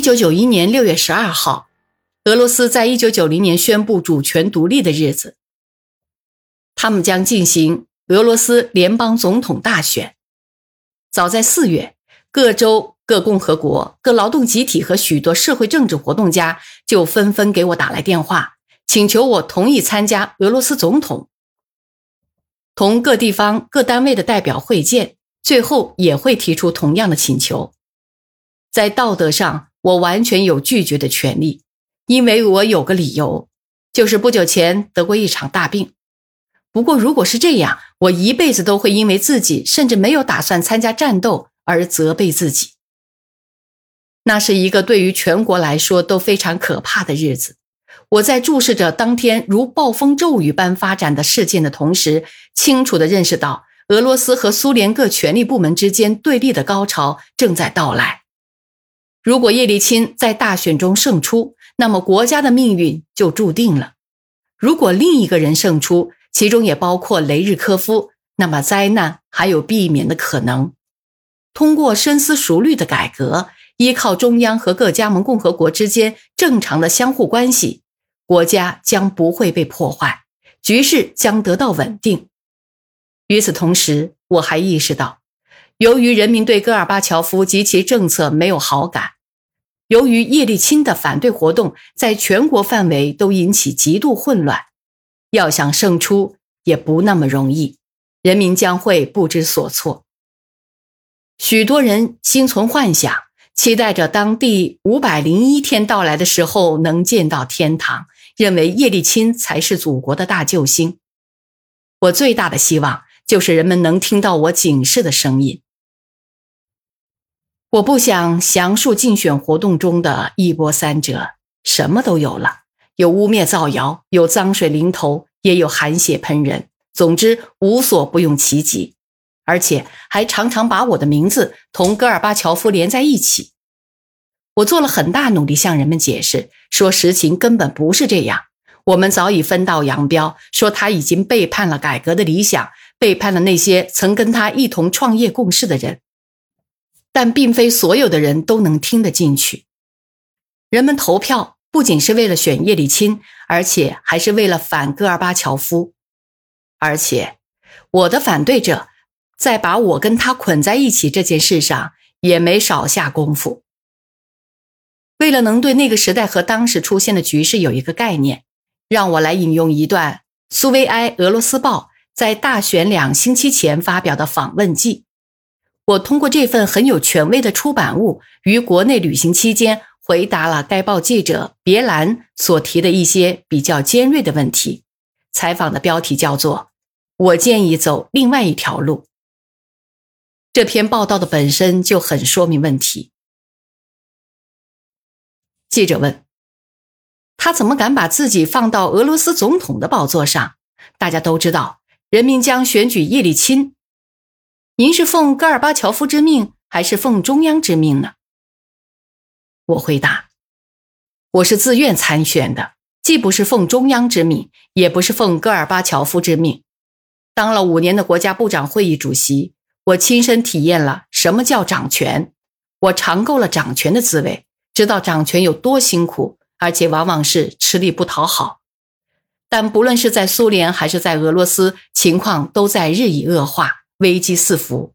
一九九一年六月十二号，俄罗斯在一九九零年宣布主权独立的日子，他们将进行俄罗斯联邦总统大选。早在四月，各州、各共和国、各劳动集体和许多社会政治活动家就纷纷给我打来电话，请求我同意参加俄罗斯总统。同各地方各单位的代表会见，最后也会提出同样的请求。在道德上，我完全有拒绝的权利，因为我有个理由，就是不久前得过一场大病。不过，如果是这样，我一辈子都会因为自己甚至没有打算参加战斗而责备自己。那是一个对于全国来说都非常可怕的日子。我在注视着当天如暴风骤雨般发展的事件的同时，清楚地认识到俄罗斯和苏联各权力部门之间对立的高潮正在到来。如果叶利钦在大选中胜出，那么国家的命运就注定了；如果另一个人胜出，其中也包括雷日科夫，那么灾难还有避免的可能。通过深思熟虑的改革，依靠中央和各加盟共和国之间正常的相互关系，国家将不会被破坏，局势将得到稳定。与此同时，我还意识到，由于人民对戈尔巴乔夫及其政策没有好感，由于叶利钦的反对活动在全国范围都引起极度混乱。要想胜出也不那么容易，人民将会不知所措。许多人心存幻想，期待着当第五百零一天到来的时候能见到天堂，认为叶利钦才是祖国的大救星。我最大的希望就是人们能听到我警示的声音。我不想详述竞选活动中的一波三折，什么都有了。有污蔑造谣，有脏水淋头，也有含血喷人。总之，无所不用其极，而且还常常把我的名字同戈尔巴乔夫连在一起。我做了很大努力向人们解释，说实情根本不是这样。我们早已分道扬镳，说他已经背叛了改革的理想，背叛了那些曾跟他一同创业共事的人。但并非所有的人都能听得进去。人们投票。不仅是为了选叶利钦，而且还是为了反戈尔巴乔夫。而且，我的反对者在把我跟他捆在一起这件事上也没少下功夫。为了能对那个时代和当时出现的局势有一个概念，让我来引用一段苏维埃俄罗斯报在大选两星期前发表的访问记。我通过这份很有权威的出版物，于国内旅行期间。回答了该报记者别兰所提的一些比较尖锐的问题。采访的标题叫做“我建议走另外一条路”。这篇报道的本身就很说明问题。记者问：“他怎么敢把自己放到俄罗斯总统的宝座上？大家都知道，人民将选举叶利钦。您是奉戈尔巴乔夫之命，还是奉中央之命呢？”我回答：“我是自愿参选的，既不是奉中央之命，也不是奉戈尔巴乔夫之命。当了五年的国家部长会议主席，我亲身体验了什么叫掌权。我尝够了掌权的滋味，知道掌权有多辛苦，而且往往是吃力不讨好。但不论是在苏联还是在俄罗斯，情况都在日益恶化，危机四伏。”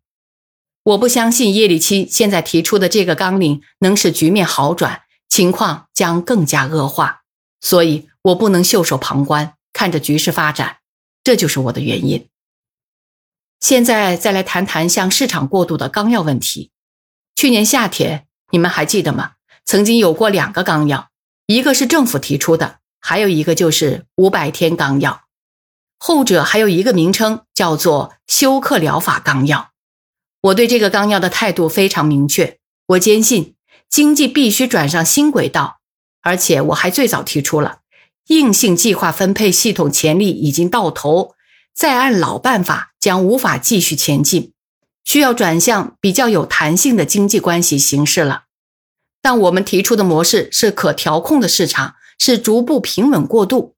我不相信叶利钦现在提出的这个纲领能使局面好转，情况将更加恶化，所以我不能袖手旁观，看着局势发展，这就是我的原因。现在再来谈谈向市场过渡的纲要问题。去年夏天，你们还记得吗？曾经有过两个纲要，一个是政府提出的，还有一个就是五百天纲要，后者还有一个名称叫做休克疗法纲要。我对这个纲要的态度非常明确，我坚信经济必须转上新轨道，而且我还最早提出了硬性计划分配系统潜力已经到头，再按老办法将无法继续前进，需要转向比较有弹性的经济关系形式了。但我们提出的模式是可调控的市场，是逐步平稳过渡。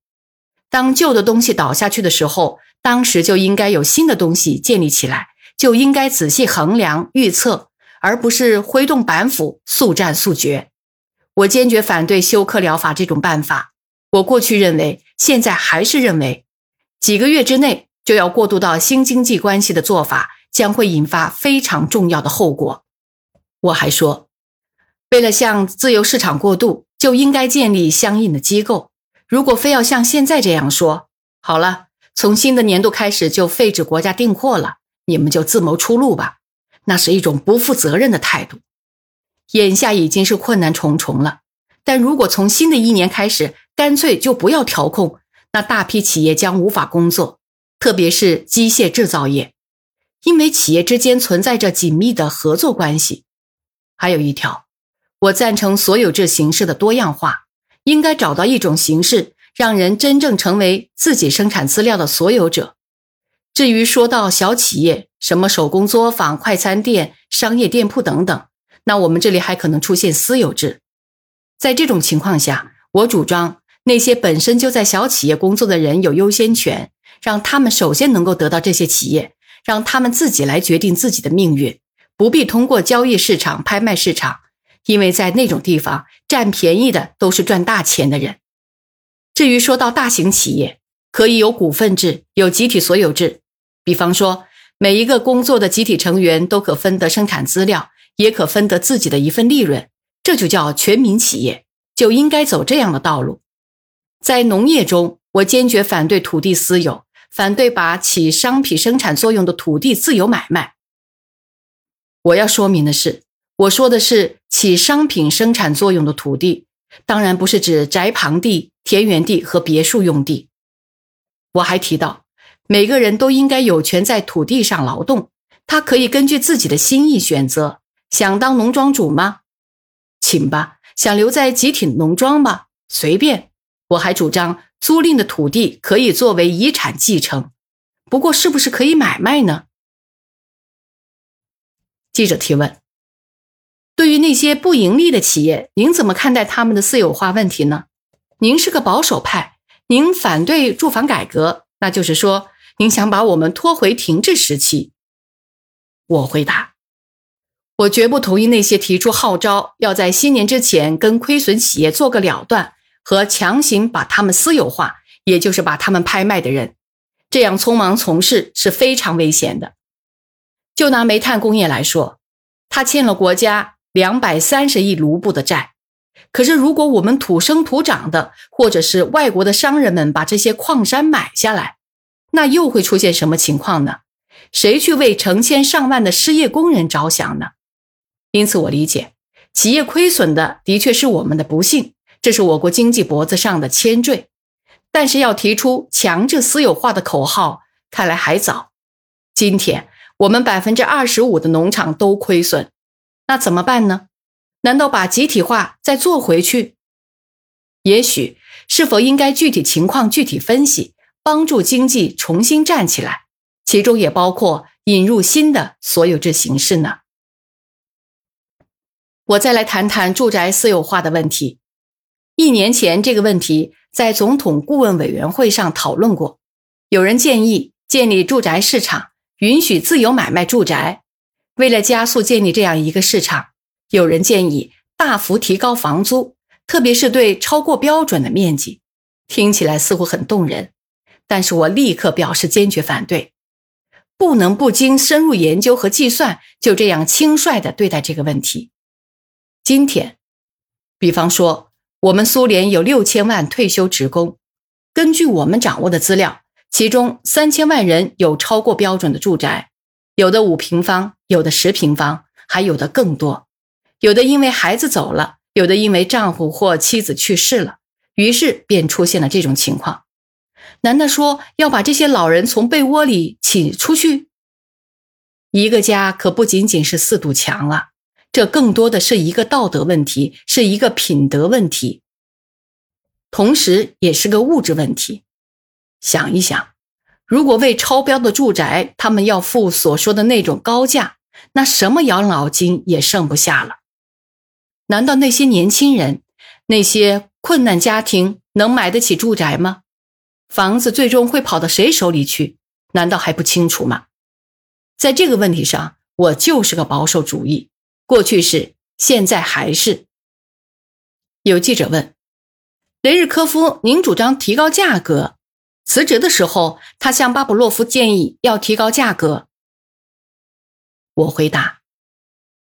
当旧的东西倒下去的时候，当时就应该有新的东西建立起来。就应该仔细衡量预测，而不是挥动板斧速战速决。我坚决反对休克疗法这种办法。我过去认为，现在还是认为，几个月之内就要过渡到新经济关系的做法，将会引发非常重要的后果。我还说，为了向自由市场过渡，就应该建立相应的机构。如果非要像现在这样说，好了，从新的年度开始就废止国家订货了，你们就自谋出路吧。那是一种不负责任的态度。眼下已经是困难重重了，但如果从新的一年开始，干脆就不要调控，那大批企业将无法工作，特别是机械制造业，因为企业之间存在着紧密的合作关系。还有一条，我赞成所有制形式的多样化，应该找到一种形式，让人真正成为自己生产资料的所有者。至于说到小企业，什么手工作坊、快餐店、商业店铺等等，那我们这里还可能出现私有制。在这种情况下，我主张。那些本身就在小企业工作的人有优先权，让他们首先能够得到这些企业，让他们自己来决定自己的命运，不必通过交易市场、拍卖市场，因为在那种地方占便宜的都是赚大钱的人。至于说到大型企业，可以有股份制、有集体所有制，比方说每一个工作的集体成员都可分得生产资料，也可分得自己的一份利润，这就叫全民企业，就应该走这样的道路。在农业中，我坚决反对土地私有，反对把起商品生产作用的土地自由买卖。我要说明的是，我说的是起商品生产作用的土地，当然不是指宅旁地、田园地和别墅用地。我还提到，每个人都应该有权在土地上劳动，他可以根据自己的心意选择，想当农庄主吗？请吧，想留在集体农庄吗？随便。我还主张租赁的土地可以作为遗产继承，不过是不是可以买卖呢？记者提问：对于那些不盈利的企业，您怎么看待他们的私有化问题呢？您是个保守派，您反对住房改革，那就是说您想把我们拖回停滞时期。我回答：我绝不同意那些提出号召要在新年之前跟亏损企业做个了断。和强行把他们私有化，也就是把他们拍卖的人，这样匆忙从事是非常危险的。就拿煤炭工业来说，他欠了国家两百三十亿卢布的债。可是，如果我们土生土长的，或者是外国的商人们把这些矿山买下来，那又会出现什么情况呢？谁去为成千上万的失业工人着想呢？因此，我理解，企业亏损的的确是我们的不幸。这是我国经济脖子上的铅坠，但是要提出强制私有化的口号，看来还早。今天我们百分之二十五的农场都亏损，那怎么办呢？难道把集体化再做回去？也许是否应该具体情况具体分析，帮助经济重新站起来？其中也包括引入新的所有制形式呢？我再来谈谈住宅私有化的问题。一年前，这个问题在总统顾问委员会上讨论过。有人建议建立住宅市场，允许自由买卖住宅。为了加速建立这样一个市场，有人建议大幅提高房租，特别是对超过标准的面积。听起来似乎很动人，但是我立刻表示坚决反对。不能不经深入研究和计算，就这样轻率地对待这个问题。今天，比方说。我们苏联有六千万退休职工，根据我们掌握的资料，其中三千万人有超过标准的住宅，有的五平方，有的十平方，还有的更多。有的因为孩子走了，有的因为丈夫或妻子去世了，于是便出现了这种情况。难道说要把这些老人从被窝里请出去？一个家可不仅仅是四堵墙了。这更多的是一个道德问题，是一个品德问题，同时也是个物质问题。想一想，如果为超标的住宅，他们要付所说的那种高价，那什么养老金也剩不下了。难道那些年轻人、那些困难家庭能买得起住宅吗？房子最终会跑到谁手里去？难道还不清楚吗？在这个问题上，我就是个保守主义。过去是，现在还是。有记者问：“雷日科夫，您主张提高价格？辞职的时候，他向巴甫洛夫建议要提高价格。”我回答：“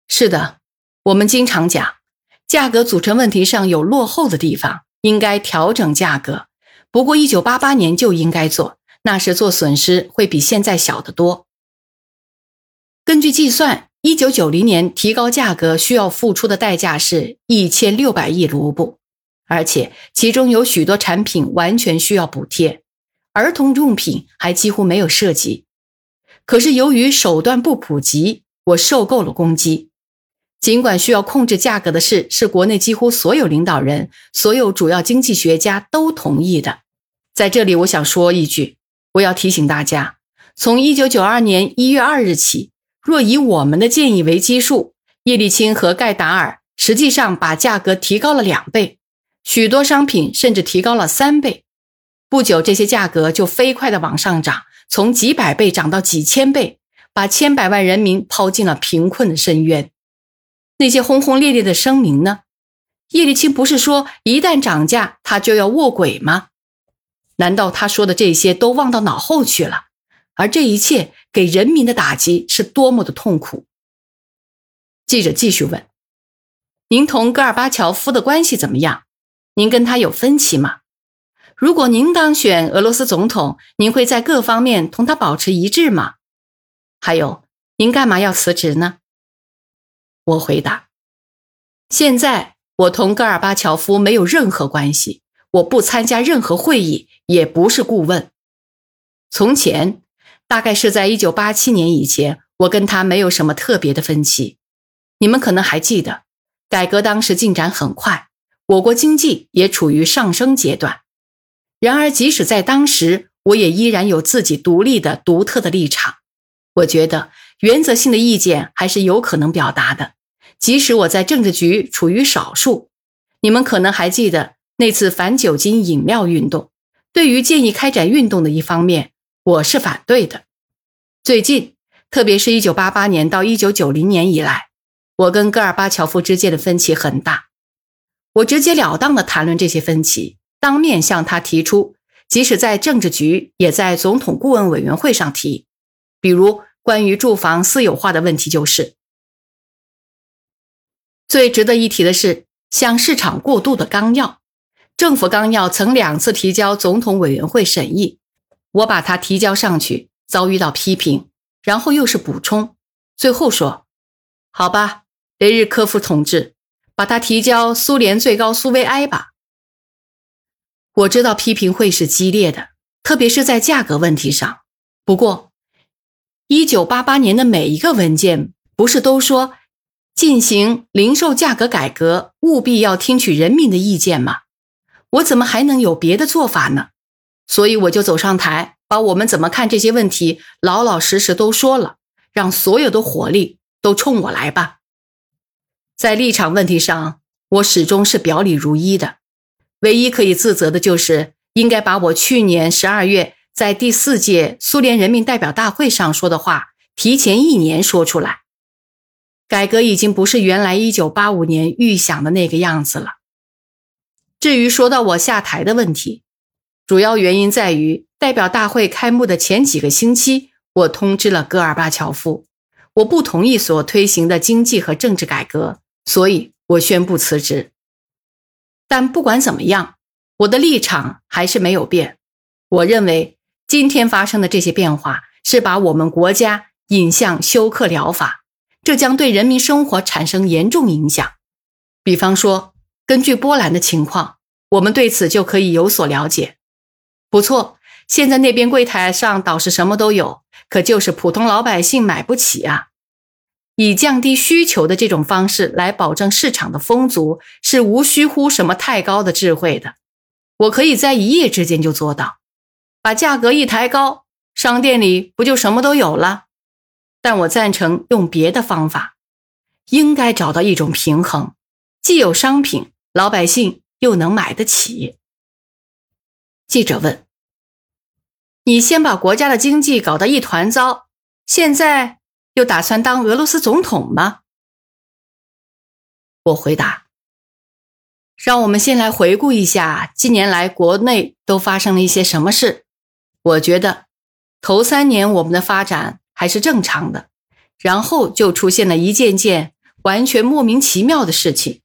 是的，我们经常讲，价格组成问题上有落后的地方，应该调整价格。不过，一九八八年就应该做，那时做损失会比现在小得多。根据计算。”一九九零年提高价格需要付出的代价是一千六百亿卢布，而且其中有许多产品完全需要补贴，儿童用品还几乎没有涉及。可是由于手段不普及，我受够了攻击。尽管需要控制价格的事是国内几乎所有领导人、所有主要经济学家都同意的，在这里我想说一句，我要提醒大家，从一九九二年一月二日起。若以我们的建议为基数，叶利钦和盖达尔实际上把价格提高了两倍，许多商品甚至提高了三倍。不久，这些价格就飞快地往上涨，从几百倍涨到几千倍，把千百万人民抛进了贫困的深渊。那些轰轰烈烈的声明呢？叶利钦不是说一旦涨价，他就要卧轨吗？难道他说的这些都忘到脑后去了？而这一切给人民的打击是多么的痛苦！记者继续问：“您同戈尔巴乔夫的关系怎么样？您跟他有分歧吗？如果您当选俄罗斯总统，您会在各方面同他保持一致吗？还有，您干嘛要辞职呢？”我回答：“现在我同戈尔巴乔夫没有任何关系，我不参加任何会议，也不是顾问。从前。”大概是在一九八七年以前，我跟他没有什么特别的分歧。你们可能还记得，改革当时进展很快，我国经济也处于上升阶段。然而，即使在当时，我也依然有自己独立的、独特的立场。我觉得原则性的意见还是有可能表达的，即使我在政治局处于少数。你们可能还记得那次反酒精饮料运动，对于建议开展运动的一方面。我是反对的。最近，特别是一九八八年到一九九零年以来，我跟戈尔巴乔夫之间的分歧很大。我直截了当地谈论这些分歧，当面向他提出，即使在政治局，也在总统顾问委员会上提。比如关于住房私有化的问题，就是最值得一提的是向市场过渡的纲要。政府纲要曾两次提交总统委员会审议。我把它提交上去，遭遇到批评，然后又是补充，最后说：“好吧，雷日科夫同志，把它提交苏联最高苏维埃吧。”我知道批评会是激烈的，特别是在价格问题上。不过，一九八八年的每一个文件不是都说进行零售价格改革，务必要听取人民的意见吗？我怎么还能有别的做法呢？所以我就走上台，把我们怎么看这些问题老老实实都说了，让所有的火力都冲我来吧。在立场问题上，我始终是表里如一的，唯一可以自责的就是应该把我去年十二月在第四届苏联人民代表大会上说的话提前一年说出来。改革已经不是原来一九八五年预想的那个样子了。至于说到我下台的问题。主要原因在于，代表大会开幕的前几个星期，我通知了戈尔巴乔夫，我不同意所推行的经济和政治改革，所以我宣布辞职。但不管怎么样，我的立场还是没有变。我认为，今天发生的这些变化是把我们国家引向休克疗法，这将对人民生活产生严重影响。比方说，根据波兰的情况，我们对此就可以有所了解。不错，现在那边柜台上倒是什么都有，可就是普通老百姓买不起啊。以降低需求的这种方式来保证市场的丰足，是无需乎什么太高的智慧的。我可以在一夜之间就做到，把价格一抬高，商店里不就什么都有了？但我赞成用别的方法，应该找到一种平衡，既有商品，老百姓又能买得起。记者问：“你先把国家的经济搞得一团糟，现在又打算当俄罗斯总统吗？”我回答：“让我们先来回顾一下近年来国内都发生了一些什么事。我觉得，头三年我们的发展还是正常的，然后就出现了一件件完全莫名其妙的事情，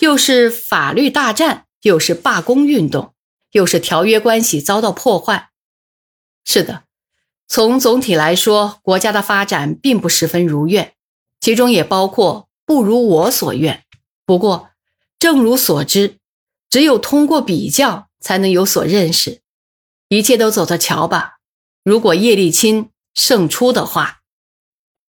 又是法律大战，又是罢工运动，又是条约关系遭到破坏。是的，从总体来说，国家的发展并不十分如愿，其中也包括不如我所愿。不过，正如所知，只有通过比较，才能有所认识。一切都走着瞧吧。如果叶利钦胜出的话。